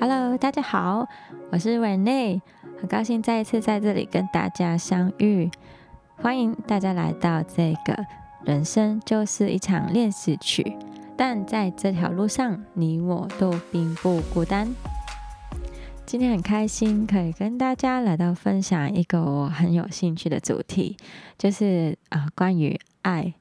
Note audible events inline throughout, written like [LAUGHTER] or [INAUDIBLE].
Hello，大家好，我是 Rene，很高兴再一次在这里跟大家相遇。欢迎大家来到这个人生就是一场练习曲，但在这条路上，你我都并不孤单。今天很开心可以跟大家来到分享一个我很有兴趣的主题，就是啊关于爱。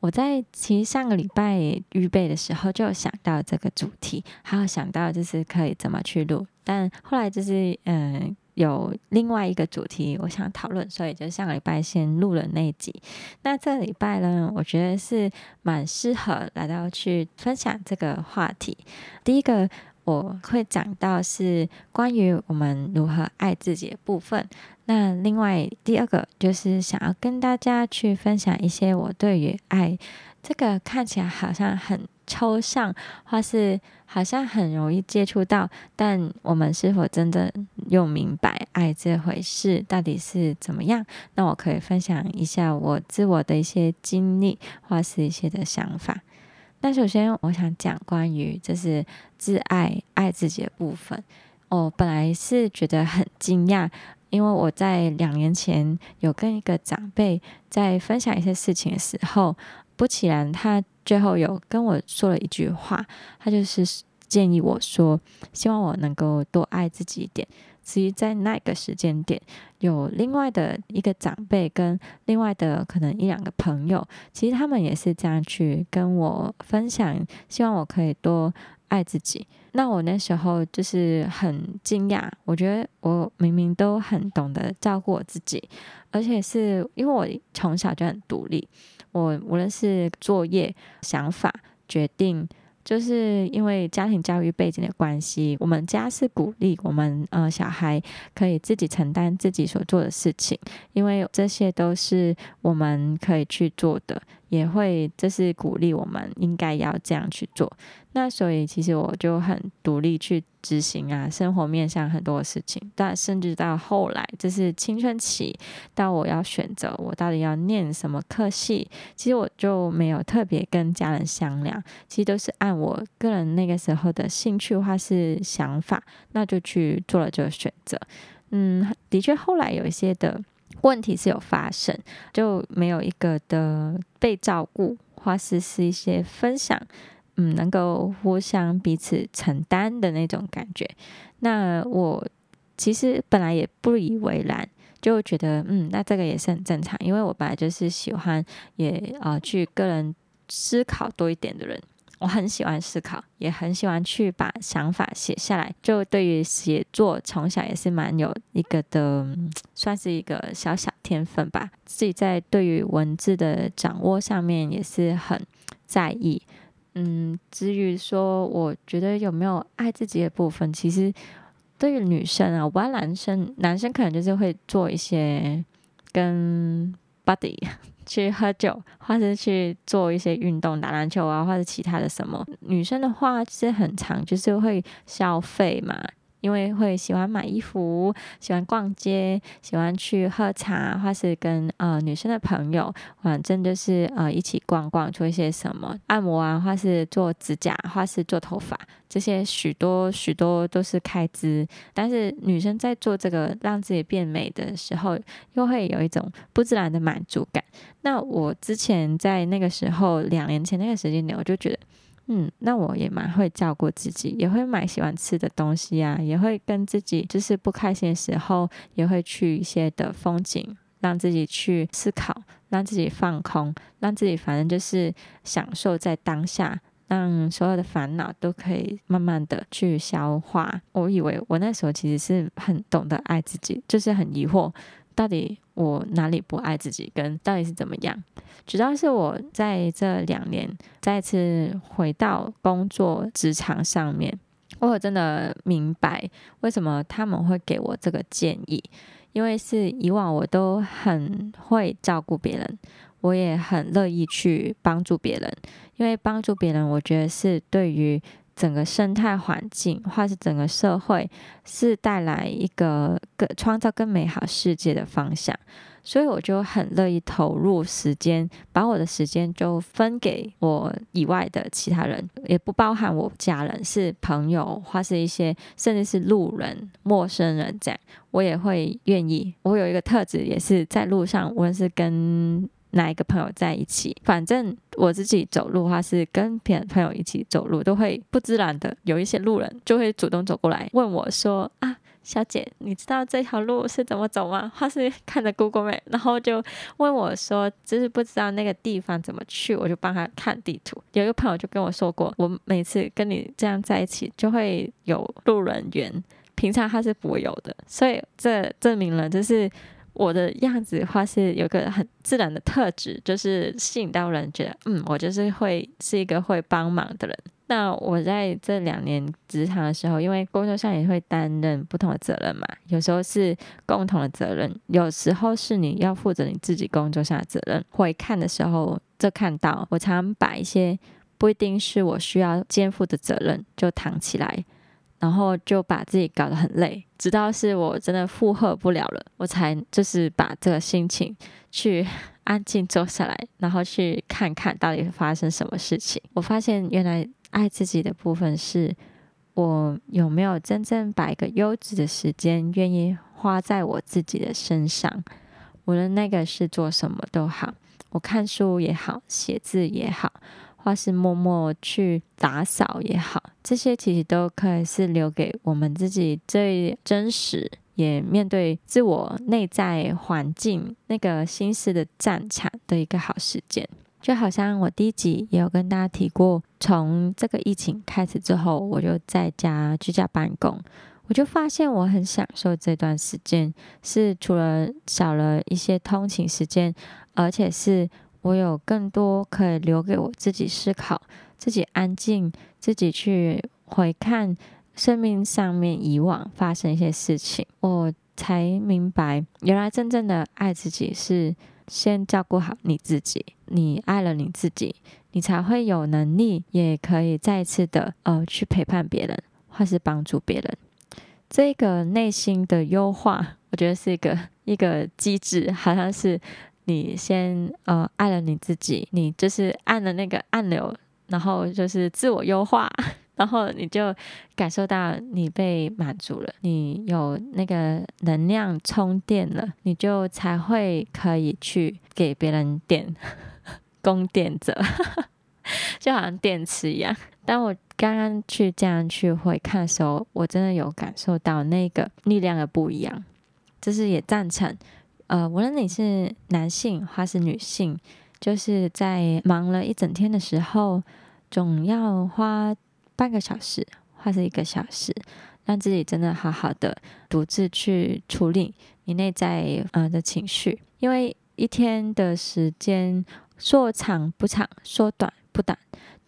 我在其实上个礼拜预备的时候就想到这个主题，还有想到就是可以怎么去录，但后来就是嗯有另外一个主题我想讨论，所以就上个礼拜先录了那集。那这个礼拜呢，我觉得是蛮适合来到去分享这个话题。第一个。我会讲到是关于我们如何爱自己的部分。那另外第二个就是想要跟大家去分享一些我对于爱这个看起来好像很抽象，或是好像很容易接触到，但我们是否真的又明白爱这回事到底是怎么样？那我可以分享一下我自我的一些经历，或是一些的想法。那首先，我想讲关于就是自爱、爱自己的部分。我本来是觉得很惊讶，因为我在两年前有跟一个长辈在分享一些事情的时候，不其然他最后有跟我说了一句话，他就是建议我说，希望我能够多爱自己一点。其实，在那个时间点，有另外的一个长辈跟另外的可能一两个朋友，其实他们也是这样去跟我分享，希望我可以多爱自己。那我那时候就是很惊讶，我觉得我明明都很懂得照顾我自己，而且是因为我从小就很独立，我无论是作业、想法、决定。就是因为家庭教育背景的关系，我们家是鼓励我们呃小孩可以自己承担自己所做的事情，因为这些都是我们可以去做的。也会，这是鼓励我们应该要这样去做。那所以其实我就很独立去执行啊，生活面向很多事情。但甚至到后来，这是青春期，到我要选择我到底要念什么科系，其实我就没有特别跟家人商量，其实都是按我个人那个时候的兴趣或是想法，那就去做了这个选择。嗯，的确后来有一些的。问题是有发生，就没有一个的被照顾，或是是一些分享，嗯，能够互相彼此承担的那种感觉。那我其实本来也不以为然，就觉得嗯，那这个也是很正常，因为我本来就是喜欢也啊去个人思考多一点的人。我很喜欢思考，也很喜欢去把想法写下来。就对于写作，从小也是蛮有一个的，算是一个小小天分吧。自己在对于文字的掌握上面也是很在意。嗯，至于说，我觉得有没有爱自己的部分，其实对于女生啊，我不知道男生，男生可能就是会做一些跟 body。去喝酒，或者去做一些运动，打篮球啊，或者其他的什么。女生的话是很常，就是会消费嘛。因为会喜欢买衣服，喜欢逛街，喜欢去喝茶，或是跟呃女生的朋友，反正就是呃一起逛逛，做一些什么按摩啊，或是做指甲，或是做头发，这些许多许多都是开支。但是女生在做这个让自己变美的时候，又会有一种不自然的满足感。那我之前在那个时候，两年前那个时间点，我就觉得。嗯，那我也蛮会照顾自己，也会买喜欢吃的东西啊，也会跟自己就是不开心的时候，也会去一些的风景，让自己去思考，让自己放空，让自己反正就是享受在当下，让所有的烦恼都可以慢慢的去消化。我以为我那时候其实是很懂得爱自己，就是很疑惑。到底我哪里不爱自己？跟到底是怎么样？主要是我在这两年再次回到工作职场上面，我真的明白为什么他们会给我这个建议。因为是以往我都很会照顾别人，我也很乐意去帮助别人。因为帮助别人，我觉得是对于整个生态环境，或是整个社会，是带来一个更创造更美好世界的方向。所以我就很乐意投入时间，把我的时间就分给我以外的其他人，也不包含我家人，是朋友或是一些甚至是路人、陌生人这样，我也会愿意。我有一个特质，也是在路上，无论是跟哪一个朋友在一起，反正我自己走路的话，是跟别人朋友一起走路，都会不自然的有一些路人就会主动走过来问我说啊。小姐，你知道这条路是怎么走吗？[LAUGHS] 他是看着 Google Map，然后就问我说，就是不知道那个地方怎么去，我就帮他看地图。有一个朋友就跟我说过，我每次跟你这样在一起，就会有路人缘，平常他是不会有的。所以这证明了，就是我的样子话是有个很自然的特质，就是吸引到人，觉得嗯，我就是会是一个会帮忙的人。那我在这两年职场的时候，因为工作上也会担任不同的责任嘛，有时候是共同的责任，有时候是你要负责你自己工作上的责任。回看的时候，就看到我常常把一些不一定是我需要肩负的责任就扛起来，然后就把自己搞得很累，直到是我真的负荷不了了，我才就是把这个心情去 [LAUGHS] 安静坐下来，然后去看看到底发生什么事情。我发现原来。爱自己的部分是，我有没有真正把一个优质的时间愿意花在我自己的身上？无论那个是做什么都好，我看书也好，写字也好，或是默默去打扫也好，这些其实都可以是留给我们自己最真实，也面对自我内在环境那个心思的战场的一个好时间。就好像我第一集也有跟大家提过，从这个疫情开始之后，我就在家居家办公，我就发现我很享受这段时间，是除了少了一些通勤时间，而且是我有更多可以留给我自己思考、自己安静、自己去回看生命上面以往发生一些事情，我才明白，原来真正的爱自己是。先照顾好你自己，你爱了你自己，你才会有能力，也可以再次的呃去陪伴别人，或是帮助别人。这个内心的优化，我觉得是一个一个机制，好像是你先呃爱了你自己，你就是按了那个按钮，然后就是自我优化。[LAUGHS] 然后你就感受到你被满足了，你有那个能量充电了，你就才会可以去给别人电，[LAUGHS] 供电者，[LAUGHS] 就好像电池一样。当我刚刚去这样去回看的时候，我真的有感受到那个力量的不一样。就是也赞成，呃，无论你是男性还是女性，就是在忙了一整天的时候，总要花。半个小时或是一个小时，让自己真的好好的独自去处理你内在呃的情绪，因为一天的时间说长不长，说短不短。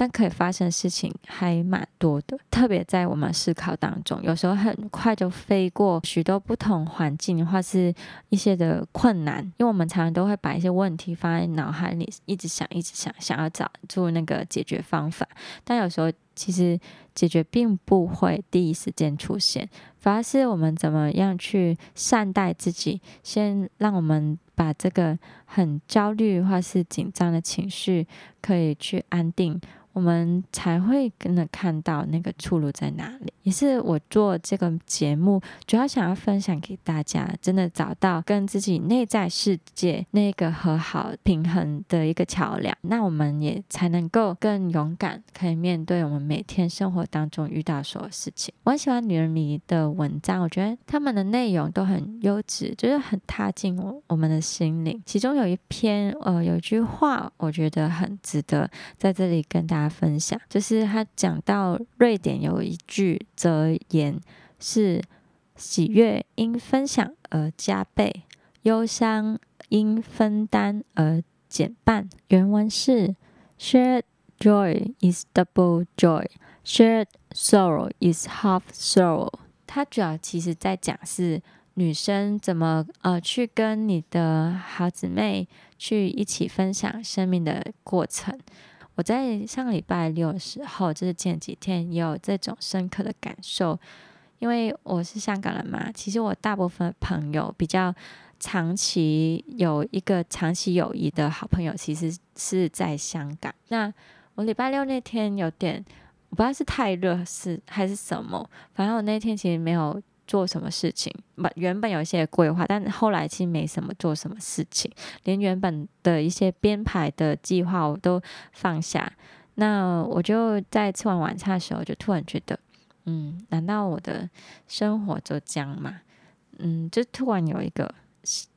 但可以发生的事情还蛮多的，特别在我们思考当中，有时候很快就飞过许多不同环境或是一些的困难，因为我们常常都会把一些问题放在脑海里，一直想，一直想，想要找出那个解决方法。但有时候其实解决并不会第一时间出现，反而是我们怎么样去善待自己，先让我们把这个很焦虑或是紧张的情绪可以去安定。我们才会跟着看到那个出路在哪里，也是我做这个节目主要想要分享给大家，真的找到跟自己内在世界那个和好平衡的一个桥梁，那我们也才能够更勇敢，可以面对我们每天生活当中遇到所有事情。我很喜欢女人迷的文章，我觉得他们的内容都很优质，就是很踏进我我们的心灵。其中有一篇，呃，有一句话，我觉得很值得在这里跟大。分享就是他讲到瑞典有一句则言是喜悦因分享而加倍，忧伤因分担而减半。原文是 Shared joy is double joy, shared sorrow is half sorrow。它主要其实在讲是女生怎么呃去跟你的好姊妹去一起分享生命的过程。我在上个礼拜六的时候，就是前几天也有这种深刻的感受，因为我是香港人嘛，其实我大部分朋友比较长期有一个长期友谊的好朋友，其实是在香港。那我礼拜六那天有点，我不知道是太热是还是什么，反正我那天其实没有。做什么事情？不，原本有一些规划，但后来其实没什么做什么事情，连原本的一些编排的计划我都放下。那我就在吃完晚餐的时候，就突然觉得，嗯，难道我的生活就这样吗？嗯，就突然有一个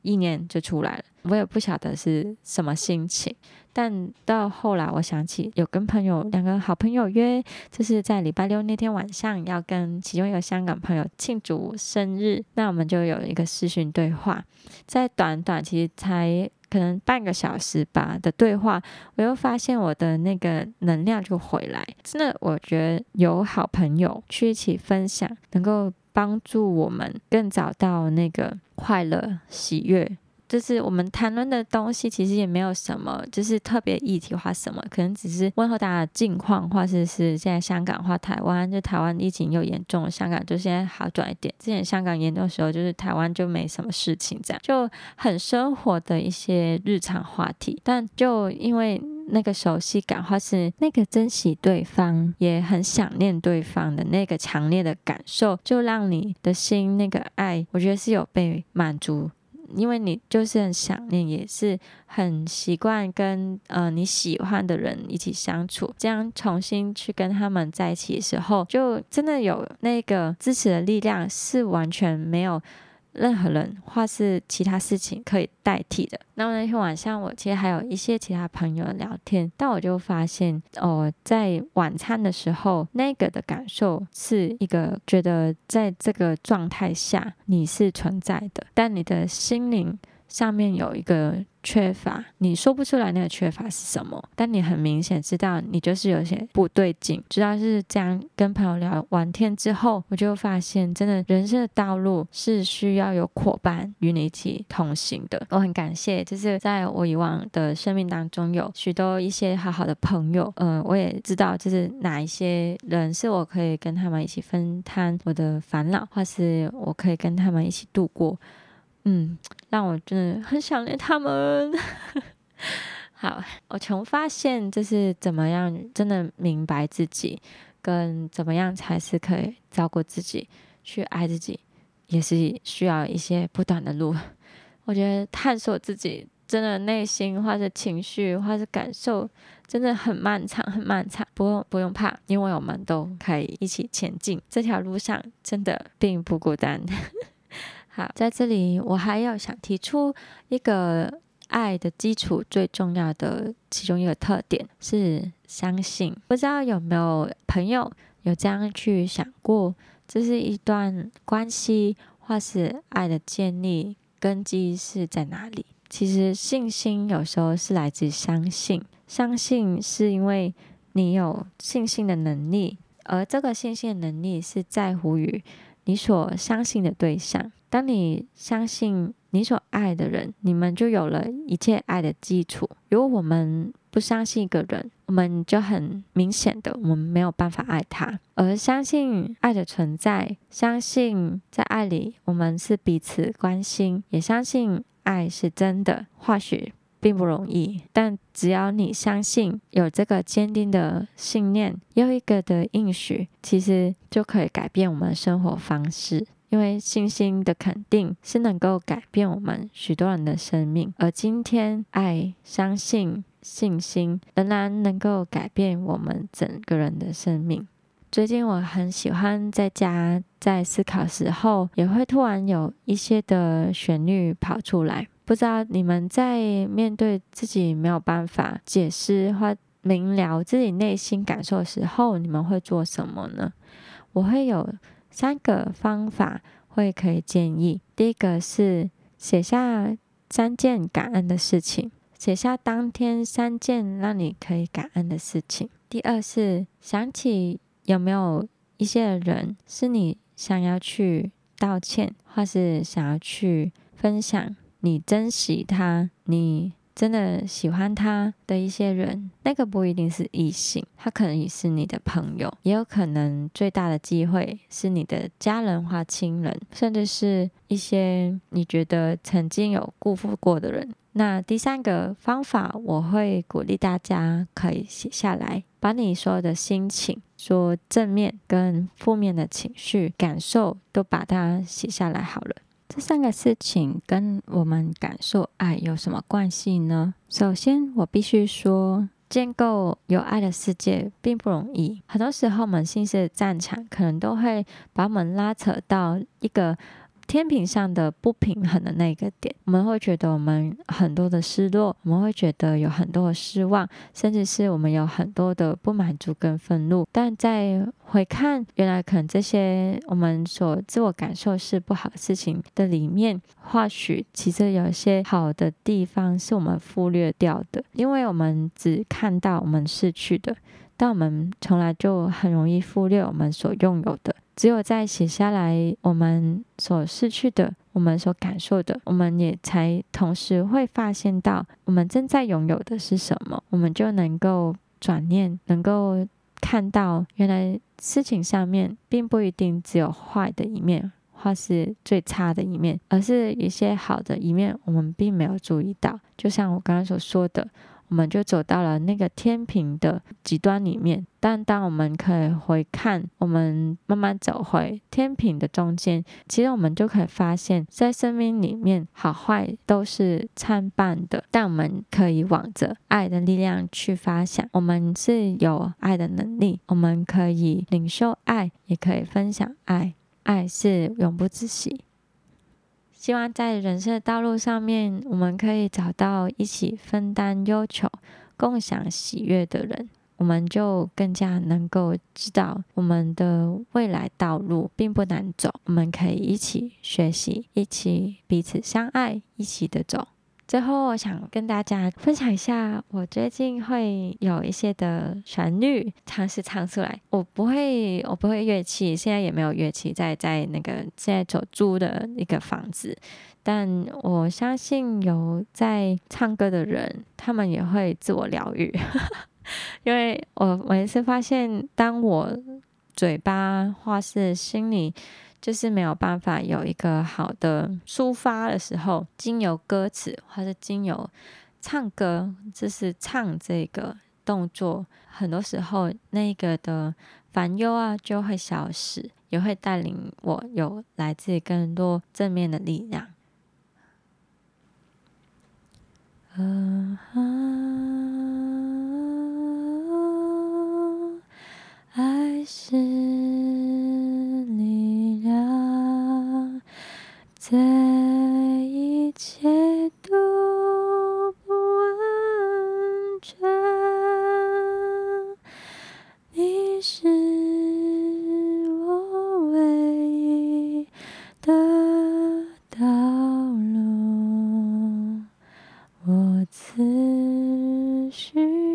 意念就出来了，我也不晓得是什么心情。但到后来，我想起有跟朋友两个好朋友约，就是在礼拜六那天晚上要跟其中一个香港朋友庆祝生日，那我们就有一个视讯对话，在短短其实才可能半个小时吧的对话，我又发现我的那个能量就回来。真的，我觉得有好朋友去一起分享，能够帮助我们更找到那个快乐喜悦。就是我们谈论的东西，其实也没有什么，就是特别议题化什么，可能只是问候大家近况，或者是现在香港或台湾，就台湾疫情又严重，香港就现在好转一点。之前香港严重的时候，就是台湾就没什么事情，这样就很生活的一些日常话题。但就因为那个熟悉感，或是那个珍惜对方，也很想念对方的那个强烈的感受，就让你的心那个爱，我觉得是有被满足。因为你就是很想念，也是很习惯跟呃你喜欢的人一起相处，这样重新去跟他们在一起的时候，就真的有那个支持的力量，是完全没有。任何人或是其他事情可以代替的。那那天晚上，我其实还有一些其他朋友聊天，但我就发现，哦，在晚餐的时候，那个的感受是一个觉得在这个状态下你是存在的，但你的心灵。上面有一个缺乏，你说不出来那个缺乏是什么，但你很明显知道你就是有些不对劲。知道是这样，跟朋友聊完天之后，我就发现，真的人生的道路是需要有伙伴与你一起同行的。我很感谢，就是在我以往的生命当中，有许多一些好好的朋友。嗯，我也知道，就是哪一些人是我可以跟他们一起分摊我的烦恼，或是我可以跟他们一起度过。嗯，让我真的很想念他们。[LAUGHS] 好，我从发现就是怎么样真的明白自己，跟怎么样才是可以照顾自己、去爱自己，也是需要一些不短的路。[LAUGHS] 我觉得探索自己真的内心或者情绪或者感受，真的很漫长，很漫长。不用不用怕，因为我们都可以一起前进。这条路上真的并不孤单。好，在这里我还要想提出一个爱的基础最重要的其中一个特点是相信。不知道有没有朋友有这样去想过，这是一段关系或是爱的建立根基是在哪里？其实信心有时候是来自相信，相信是因为你有信心的能力，而这个信心的能力是在乎于你所相信的对象。当你相信你所爱的人，你们就有了一切爱的基础。如果我们不相信一个人，我们就很明显的，我们没有办法爱他。而相信爱的存在，相信在爱里我们是彼此关心，也相信爱是真的。或许并不容易，但只要你相信，有这个坚定的信念，有一个的应许，其实就可以改变我们的生活方式。因为信心的肯定是能够改变我们许多人的生命，而今天爱、相信、信心仍然能够改变我们整个人的生命。最近我很喜欢在家在思考时候，也会突然有一些的旋律跑出来。不知道你们在面对自己没有办法解释或明了自己内心感受的时候，你们会做什么呢？我会有。三个方法会可以建议。第一个是写下三件感恩的事情，写下当天三件让你可以感恩的事情。第二是想起有没有一些人是你想要去道歉，或是想要去分享，你珍惜他，你真的喜欢他的一些人，那个不一定是异性，他可能也是你的朋友，也有可能最大的机会是你的家人或亲人，甚至是一些你觉得曾经有辜负过的人。那第三个方法，我会鼓励大家可以写下来，把你所有的心情，说正面跟负面的情绪感受，都把它写下来好了。这三个事情跟我们感受爱有什么关系呢？首先，我必须说，建构有爱的世界并不容易。很多时候，我们心思的战场可能都会把我们拉扯到一个。天平上的不平衡的那个点，我们会觉得我们很多的失落，我们会觉得有很多的失望，甚至是我们有很多的不满足跟愤怒。但在回看，原来可能这些我们所自我感受是不好的事情的里面，或许其实有一些好的地方是我们忽略掉的，因为我们只看到我们失去的，但我们从来就很容易忽略我们所拥有的。只有在写下来我们所失去的，我们所感受的，我们也才同时会发现到我们正在拥有的是什么，我们就能够转念，能够看到原来事情上面并不一定只有坏的一面，或是最差的一面，而是一些好的一面，我们并没有注意到。就像我刚刚所说的。我们就走到了那个天平的极端里面，但当我们可以回看，我们慢慢走回天平的中间，其实我们就可以发现，在生命里面好坏都是参半的，但我们可以往着爱的力量去发想，我们是有爱的能力，我们可以领受爱，也可以分享爱，爱是永不止息。希望在人生的道路上面，我们可以找到一起分担忧愁、共享喜悦的人，我们就更加能够知道我们的未来道路并不难走。我们可以一起学习，一起彼此相爱，一起的走。最后，我想跟大家分享一下，我最近会有一些的旋律尝试唱出来。我不会，我不会乐器，现在也没有乐器在在那个现在所租的一个房子。但我相信有在唱歌的人，他们也会自我疗愈，[LAUGHS] 因为我每次发现，当我嘴巴或是心里。就是没有办法有一个好的抒发的时候，经由歌词或者经由唱歌，就是唱这个动作，很多时候那个的烦忧啊就会消失，也会带领我有来自更多正面的力量。爱是。在一切都不完全，你是我唯一的道路，我只需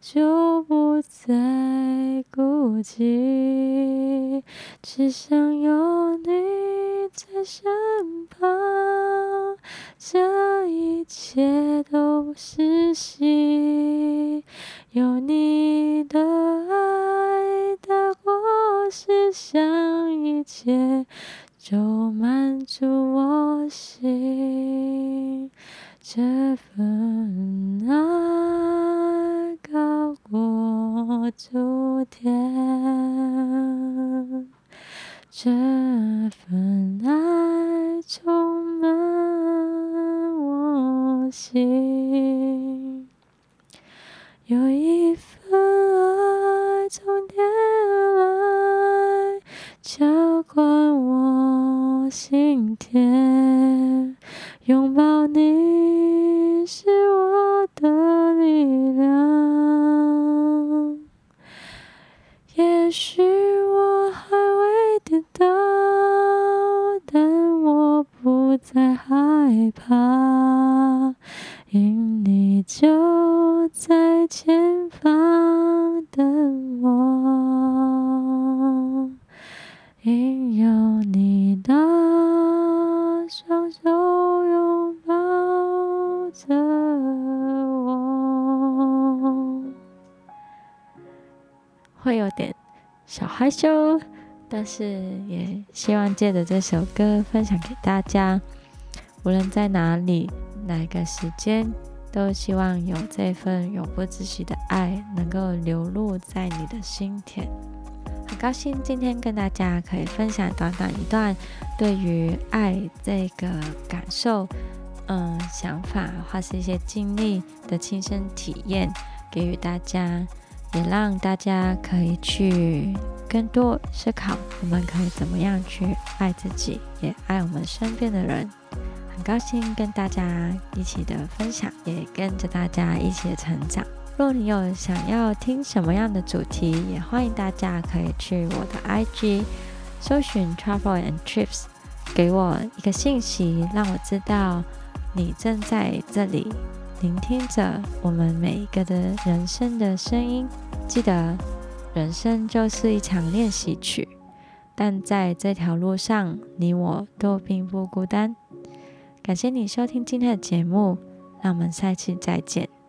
就不再孤寂，只想有你心。会有点小害羞，但是也希望借着这首歌分享给大家，无论在哪里。哪个时间，都希望有这份永不止息的爱能够流露在你的心田。很高兴今天跟大家可以分享短短一段对于爱这个感受、嗯想法或是一些经历的亲身体验，给予大家，也让大家可以去更多思考，我们可以怎么样去爱自己，也爱我们身边的人。很高兴跟大家一起的分享，也跟着大家一起成长。若你有想要听什么样的主题，也欢迎大家可以去我的 IG 搜寻 Travel and Trips，给我一个信息，让我知道你正在这里聆听着我们每一个的人生的声音。记得，人生就是一场练习曲，但在这条路上，你我都并不孤单。感谢你收听今天的节目，让我们下期再见。